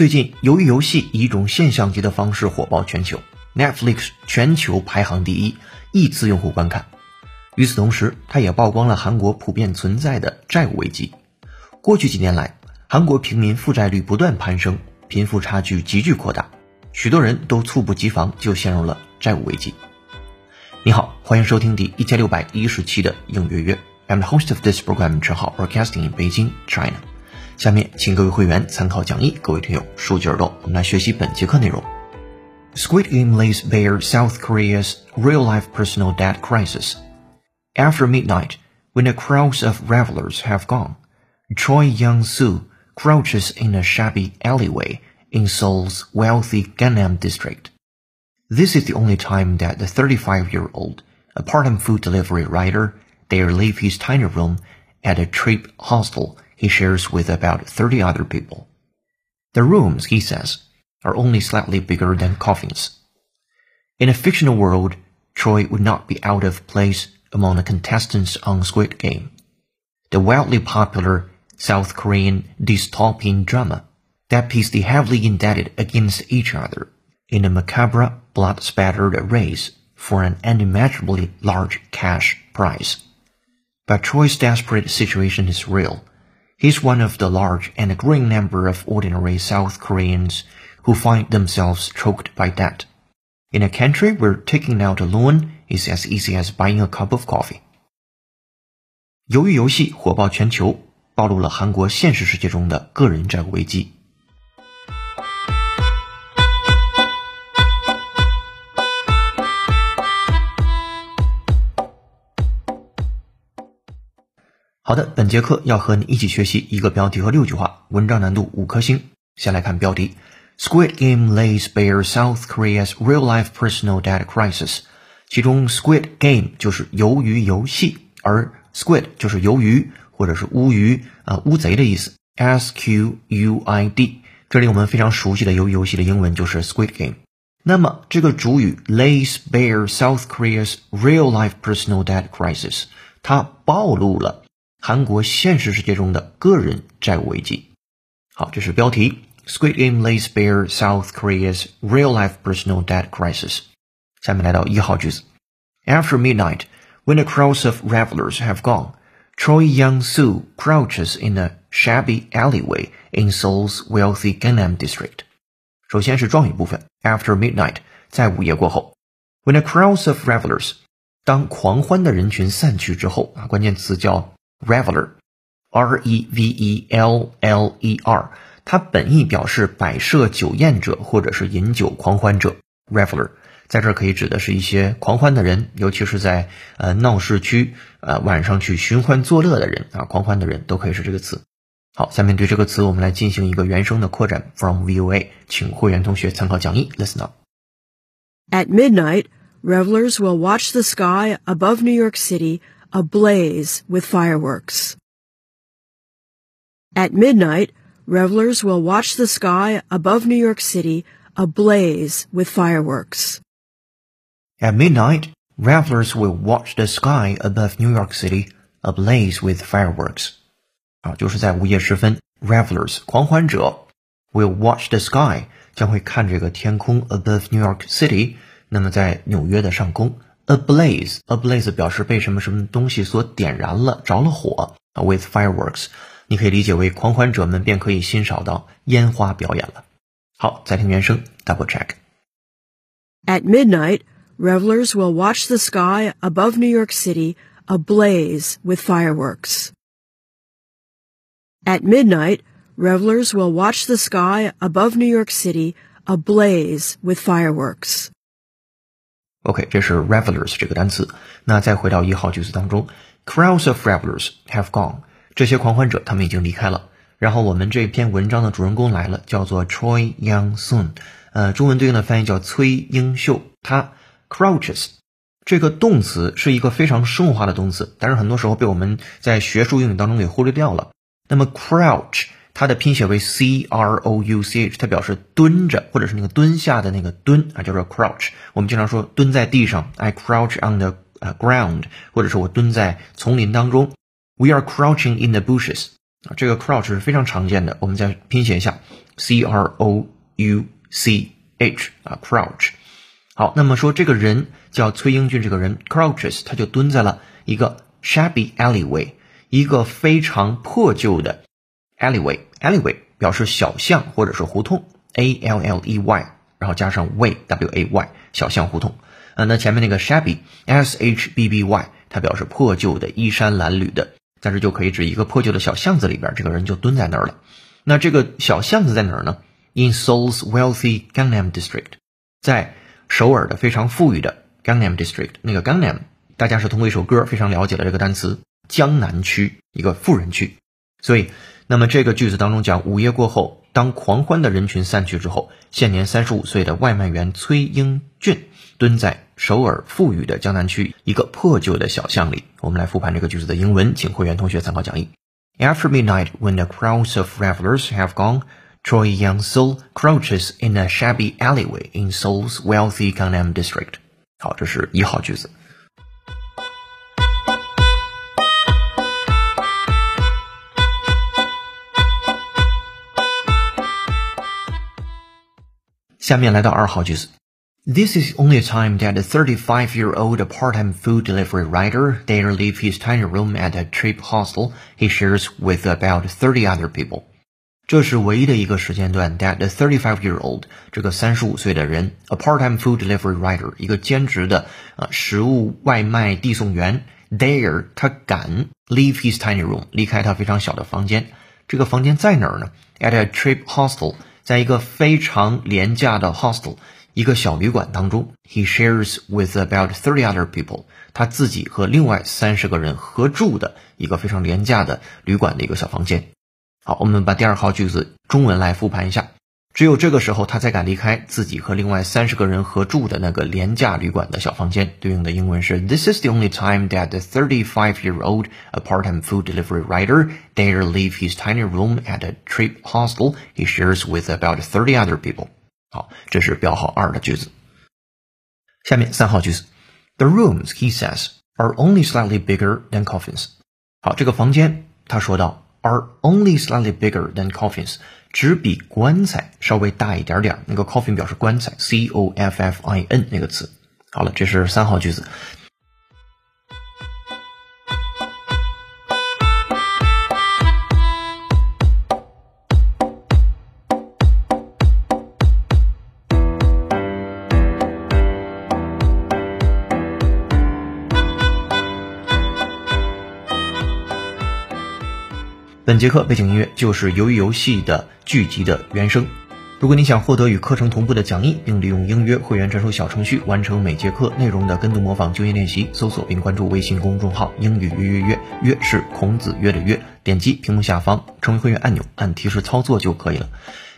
最近，由于游戏以一种现象级的方式火爆全球，Netflix 全球排行第一，亿次用户观看。与此同时，它也曝光了韩国普遍存在的债务危机。过去几年来，韩国平民负债率不断攀升，贫富差距急剧扩大，许多人都猝不及防就陷入了债务危机。你好，欢迎收听第一千六百一十期的应约约。I'm the host of this program，陈浩，broadcasting in Beijing, China。下面，请各位会员参考讲义，各位听友竖起耳朵，我们来学习本节课内容。Squid Game lays bare South Korea's real-life personal debt crisis. After midnight, when the crowds of revelers have gone, Choi Young-soo crouches in a shabby alleyway in Seoul's wealthy Gangnam district. This is the only time that the 35-year-old, a part-time food delivery rider, dare leave his tiny room at a cheap hostel he shares with about 30 other people. The rooms, he says, are only slightly bigger than coffins. In a fictional world, Troy would not be out of place among the contestants on Squid Game. The wildly popular South Korean dystopian drama that pits the heavily indebted against each other in a macabre, blood-spattered race for an unimaginably large cash prize. But Troy's desperate situation is real He's one of the large and growing number of ordinary South Koreans who find themselves choked by debt. In a country where taking out a loan is as easy as buying a cup of coffee. 由于游戏火爆全球，暴露了韩国现实世界中的个人债务危机。 好的，本节课要和你一起学习一个标题和六句话，文章难度五颗星。先来看标题：Squid Game lays bare South Korea's real-life personal debt crisis。其中，Squid Game 就是鱿鱼游戏，而 Squid 就是鱿鱼或者是乌鱼啊乌贼的意思。S Q U I D，这里我们非常熟悉的鱿鱼游戏的英文就是 Squid Game。那么这个主语 lays bare South Korea's real-life personal debt crisis，它暴露了。韩国现实世界中的个人债务危机。好，这是标题。Squid Game lays bare South Korea's real-life personal debt crisis。下面来到一号句子。After midnight, when the crowds of revelers have gone, Choi Young-soo crouches in a shabby alleyway in Seoul's wealthy Gangnam district。首先是状语部分。After midnight，在午夜过后。When the crowds of revelers，当狂欢的人群散去之后啊，关键词叫 Reveler，R E V E L L E R，它本意表示摆设酒宴者或者是饮酒狂欢者。Reveler 在这可以指的是一些狂欢的人，尤其是在呃闹市区呃晚上去寻欢作乐的人啊，狂欢的人都可以是这个词。好，下面对这个词我们来进行一个原声的扩展。From VOA，请会员同学参考讲义。Listen up. At midnight, revelers will watch the sky above New York City ablaze with fireworks. At midnight, revelers will watch the sky above New York City ablaze with fireworks. At midnight, revelers will watch the sky above New York City ablaze with fireworks. 啊，就是在午夜时分，revelers 狂欢者 will watch the sky 将会看这个天空 above New York City，那么在纽约的上空 ablaze，ablaze 表示被什么什么东西所点燃了，着了火。With fireworks，你可以理解为狂欢者们便可以欣赏到烟花表演了。好，再听原声，double check。At midnight, revelers will watch the sky above New York City ablaze with fireworks. At midnight, revelers will watch the sky above New York City ablaze with fireworks. OK，这是 revelers 这个单词。那再回到一号句子当中，crowds of revelers have gone，这些狂欢者他们已经离开了。然后我们这篇文章的主人公来了，叫做 Choi Young Soon，呃，中文对应的翻译叫崔英秀。他 crouches 这个动词是一个非常生活化的动词，但是很多时候被我们在学术英语当中给忽略掉了。那么 crouch。它的拼写为 c r o u c h，它表示蹲着或者是那个蹲下的那个蹲啊，叫做 crouch。我们经常说蹲在地上，I crouch on the ground，或者是我蹲在丛林当中。We are crouching in the bushes。啊，这个 crouch 是非常常见的，我们再拼写一下，c r o u c h 啊，crouch。好，那么说这个人叫崔英俊，这个人 crouches，他就蹲在了一个 shabby alleyway，一个非常破旧的 alleyway。Alleyway 表示小巷或者是胡同，a l l e y，然后加上 way w a y，小巷胡同。啊，那前面那个 shabby s h b b y，它表示破旧的、衣衫褴褛的。在这就可以指一个破旧的小巷子里边，这个人就蹲在那儿了。那这个小巷子在哪儿呢？In Seoul's wealthy Gangnam District，在首尔的非常富裕的 Gangnam District。那个 Gangnam，大家是通过一首歌非常了解了这个单词，江南区，一个富人区。所以，那么这个句子当中讲，午夜过后，当狂欢的人群散去之后，现年三十五岁的外卖员崔英俊蹲在。首尔富裕的江南区一个破旧的小巷里，我们来复盘这个句子的英文，请会员同学参考讲义。After midnight, when the crowds of revelers have gone, Choi Young-sul crouches in a shabby alleyway in Seoul's wealthy Gangnam district. 好，这是一号句子。下面来到二号句子。This is only a time that the 35-year-old part-time food delivery rider dare leave his tiny room at a cheap hostel he shares with about 30 other people. 这是唯一的一个时间段，that the 35-year-old 这个三十五岁的人，a part-time food delivery rider 一个兼职的啊食物外卖递送员，dare 他敢 leave his tiny room 离开他非常小的房间。这个房间在哪儿呢？At a cheap hostel， 在一个非常廉价的 hostel。一个小旅馆当中，he shares with about thirty other people，他自己和另外三十个人合住的一个非常廉价的旅馆的一个小房间。好，我们把第二号句子中文来复盘一下。只有这个时候，他才敢离开自己和另外三十个人合住的那个廉价旅馆的小房间。对应的英文是：This is the only time that the thirty-five-year-old, a part-time food delivery rider, dare leave his tiny room at a cheap hostel he shares with about thirty other people. 好，这是标号二的句子。下面三号句子，The rooms, he says, are only slightly bigger than coffins。好，这个房间，他说到，are only slightly bigger than coffins， 只比棺材稍微大一点点。那个 coffin 表示棺材，c o f f i n 那个词。好了，这是三号句子。节课背景音乐就是《鱿鱼游戏》的剧集的原声。如果你想获得与课程同步的讲义，并利用英约会员专属小程序完成每节课内容的跟读模仿就业练习，搜索并关注微信公众号“英语约约约”，约是孔子约的约。点击屏幕下方成为会员按钮，按提示操作就可以了。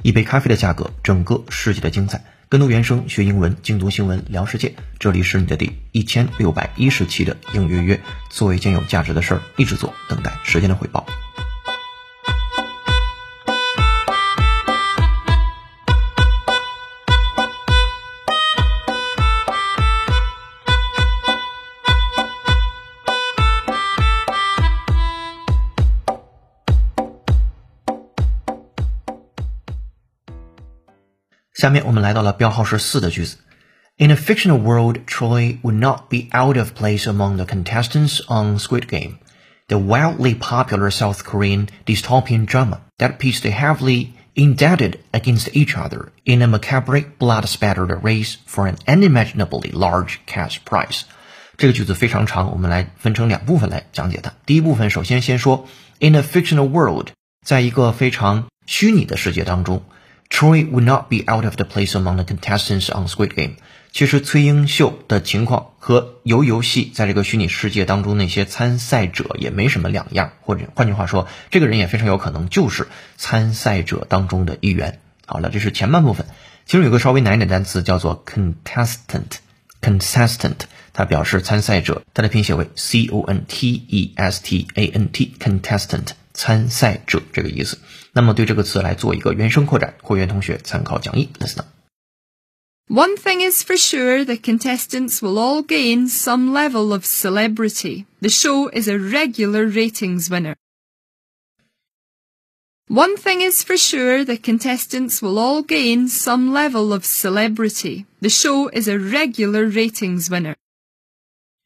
一杯咖啡的价格，整个世界的精彩。跟读原声学英文，精读新闻聊世界。这里是你的第一千六百一十期的英约约，做一件有价值的事儿，一直做，等待时间的回报。下面我们来到了标号是四的句子。In a fictional world, Troy would not be out of place among the contestants on Squid Game, the wildly popular South Korean dystopian drama that pits the heavily indebted against each other in a macabre, blood-spattered race for an unimaginably large cash prize. 这个句子非常长，我们来分成两部分来讲解它。第一部分，首先先说 in a fictional world，在一个非常虚拟的世界当中。 Troy would not be out of the place among the contestants on Squid Game。其实崔英秀的情况和游游戏在这个虚拟世界当中那些参赛者也没什么两样，或者换句话说，这个人也非常有可能就是参赛者当中的一员。好了，这是前半部分。其中有个稍微难一点单词叫做 contestant，contestant，它表示参赛者，它的拼写为 c o n t e s t a n t，contestant。参赛者这个意思。那么对这个词来做一个原声扩展，会员同学参考讲义。Listen. One thing is for sure, the contestants will all gain some level of celebrity. The show is a regular ratings winner. One thing is for sure, the contestants will all gain some level of celebrity. The show is a regular ratings winner.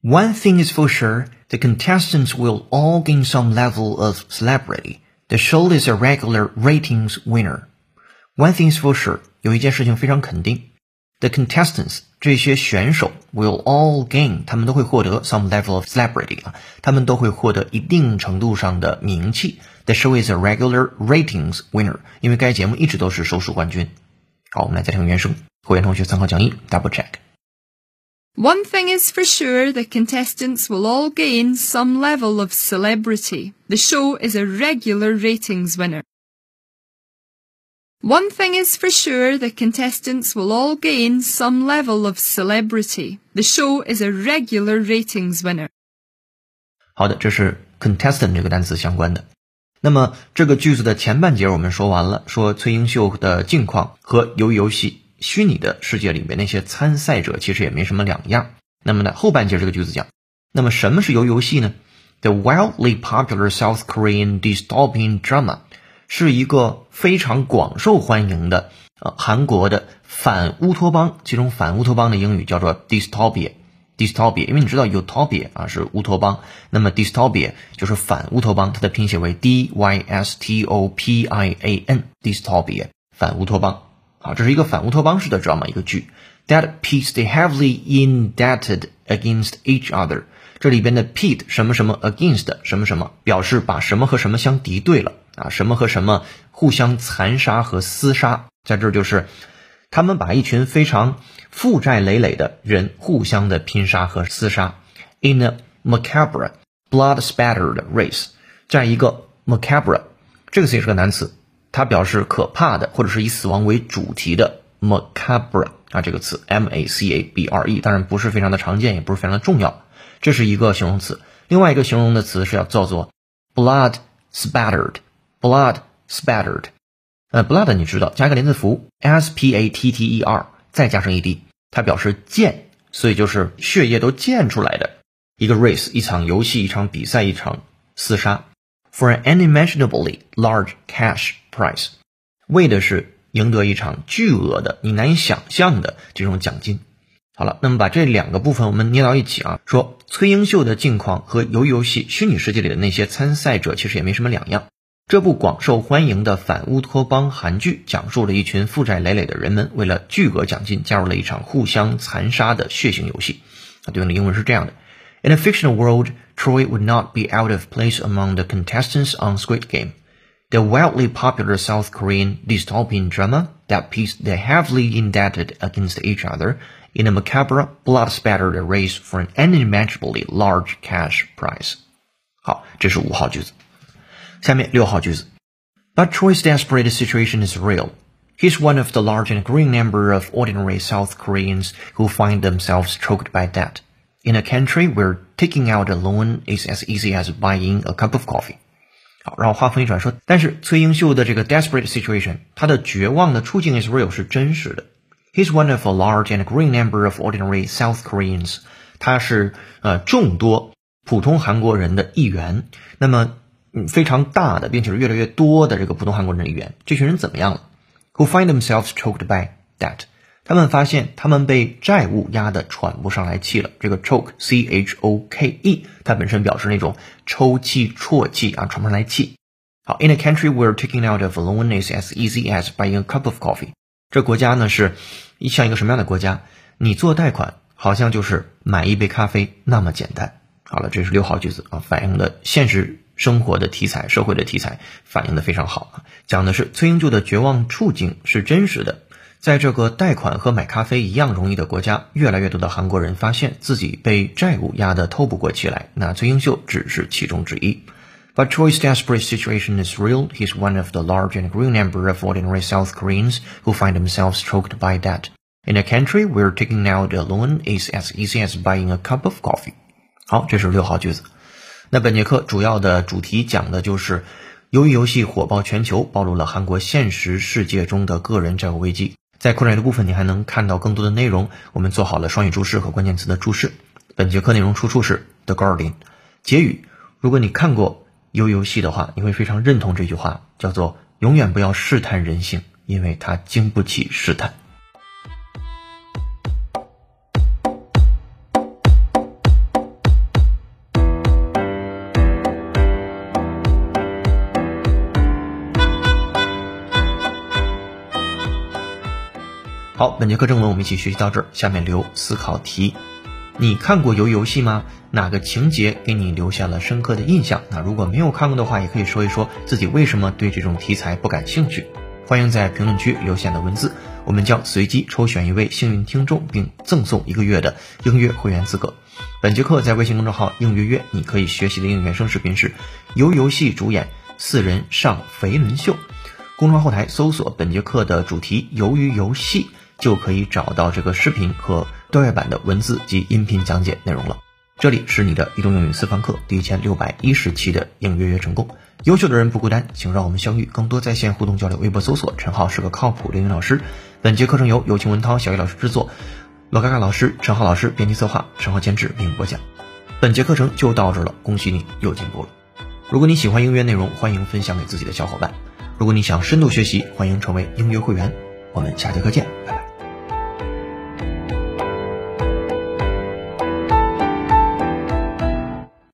One thing is for sure, the contestants will all gain some level of celebrity. The show is a regular ratings winner. One thing is for sure，有一件事情非常肯定，the contestants 这些选手 will all gain，他们都会获得 some level of celebrity 啊，他们都会获得一定程度上的名气。The show is a regular ratings winner，因为该节目一直都是收视冠军。好，我们来再听原声，会员同学参考讲义，double check。 One thing is for sure, the contestants will all gain some level of celebrity. The show is a regular ratings winner. One thing is for sure, the contestants will all gain some level of celebrity. The show is a regular ratings winner. 好的，这是 contestant 这个单词相关的。那么这个句子的前半截我们说完了，说崔英秀的近况和鱿鱼游戏 虚拟的世界里面那些参赛者其实也没什么两样。那么呢，后半截这个句子讲，那么什么是游游戏呢？The wildly popular South Korean dystopian drama 是一个非常广受欢迎的呃韩国的反乌托邦，其中反乌托邦的英语叫做 dystopia。dystopia，因为你知道 utopia 啊是乌托邦，那么 dystopia 就是反乌托邦，它的拼写为 d y s t o p i a n，dystopia 反乌托邦。啊，这是一个反乌托邦式的 drama 一个剧，that pits the heavily indebted against each other。这里边的 pit 什么什么 against 什么什么，表示把什么和什么相敌对了啊，什么和什么互相残杀和厮杀，在这儿就是他们把一群非常负债累累的人互相的拼杀和厮杀。In a macabre, blood-spattered race，在一个 macabre 这个词也是个单词。它表示可怕的，或者是以死亡为主题的 macabre 啊，这个词 m a c a b r e，当然不是非常的常见，也不是非常的重要。这是一个形容词。另外一个形容的词是要叫做 blood spattered，blood spattered。呃，blood 你知道，加一个连字符 s p a t t e r，再加上 e d，它表示溅，所以就是血液都溅出来的一个 race，一场游戏，一场比赛，一场厮杀。For an unimaginably large cash price，为的是赢得一场巨额的你难以想象的这种奖金。好了，那么把这两个部分我们捏到一起啊，说崔英秀的境况和游游戏虚拟世界里的那些参赛者其实也没什么两样。这部广受欢迎的反乌托邦韩剧，讲述了一群负债累累的人们为了巨额奖金，加入了一场互相残杀的血腥游戏。啊，对应的英文是这样的。In a fictional world, Troy would not be out of place among the contestants on Squid Game, the wildly popular South Korean dystopian drama that pits the heavily indebted against each other in a macabre, blood-spattered race for an unimaginably large cash prize. 好，这是五号句子。下面六号句子。But Troy's desperate situation is real. He's one of the large and growing number of ordinary South Koreans who find themselves choked by debt in a country where taking out a loan is as easy as buying a cup of coffee。好，然后话锋一转说，但是崔英秀的这个 desperate situation，他的绝望的处境 is real 是真实的。He's one of a large and growing number of ordinary South Koreans。他是呃众多普通韩国人的一员。那么嗯非常大的，并且是越来越多的这个普通韩国人的一员。这群人怎么样了？Who find themselves choked by debt。 他们发现他们被债务压得喘不上来气了。这个 choke，c h o k e，它本身表示那种抽泣、啜泣啊，喘不上来气。好，in a country where taking out a loan is as easy as buying a cup of coffee，这国家呢是像一个什么样的国家？你做贷款好像就是买一杯咖啡那么简单。好了，这是六号句子啊，反映的现实生活的题材、社会的题材，反映的非常好啊。讲的是崔英秀的绝望处境是真实的。在这个贷款和买咖啡一样容易的国家，越来越多的韩国人发现自己被债务压得透不过气来。那崔英秀只是其中之一。But Troy's desperate situation is real. He's one of the large and growing number of ordinary South Koreans who find themselves choked by debt in a country where taking out a loan is as easy as buying a cup of coffee. 好，这是六号句子。那本节课主要的主题讲的就是由于游戏火爆全球，暴露了韩国现实世界中的个人债务危机。在扩展的部分，你还能看到更多的内容。我们做好了双语注释和关键词的注释。本节课内容出处是《The Guardian》。结语：如果你看过《游游戏》的话，你会非常认同这句话，叫做“永远不要试探人性，因为它经不起试探。本节课正文我们一起学习到这儿，下面留思考题。你看过鱿鱼游戏吗？哪个情节给你留下了深刻的印象？那如果没有看过的话，也可以说一说自己为什么对这种题材不感兴趣。欢迎在评论区留下你的文字，我们将随机抽选一位幸运听众，并赠送一个月的应约会员资格。本节课在微信公众号应约约，你可以学习的应原声视频是由游戏主演四人上肥轮秀。公众号后台搜索本节课的主题“鱿鱼游戏”。就可以找到这个视频和对外版的文字及音频讲解内容了。这里是你的移动英语私房课第一千六百一十期的应约约成功。优秀的人不孤单，请让我们相遇，更多在线互动交流。微博搜索陈浩是个靠谱的英语老师。本节课程由有情文涛、小叶老师制作，罗嘎嘎老师、陈浩老师编辑策划，陈浩监制并播讲。本节课程就到这了，恭喜你又进步了。如果你喜欢音乐内容，欢迎分享给自己的小伙伴。如果你想深度学习，欢迎成为音乐会员。我们下节课见，拜拜。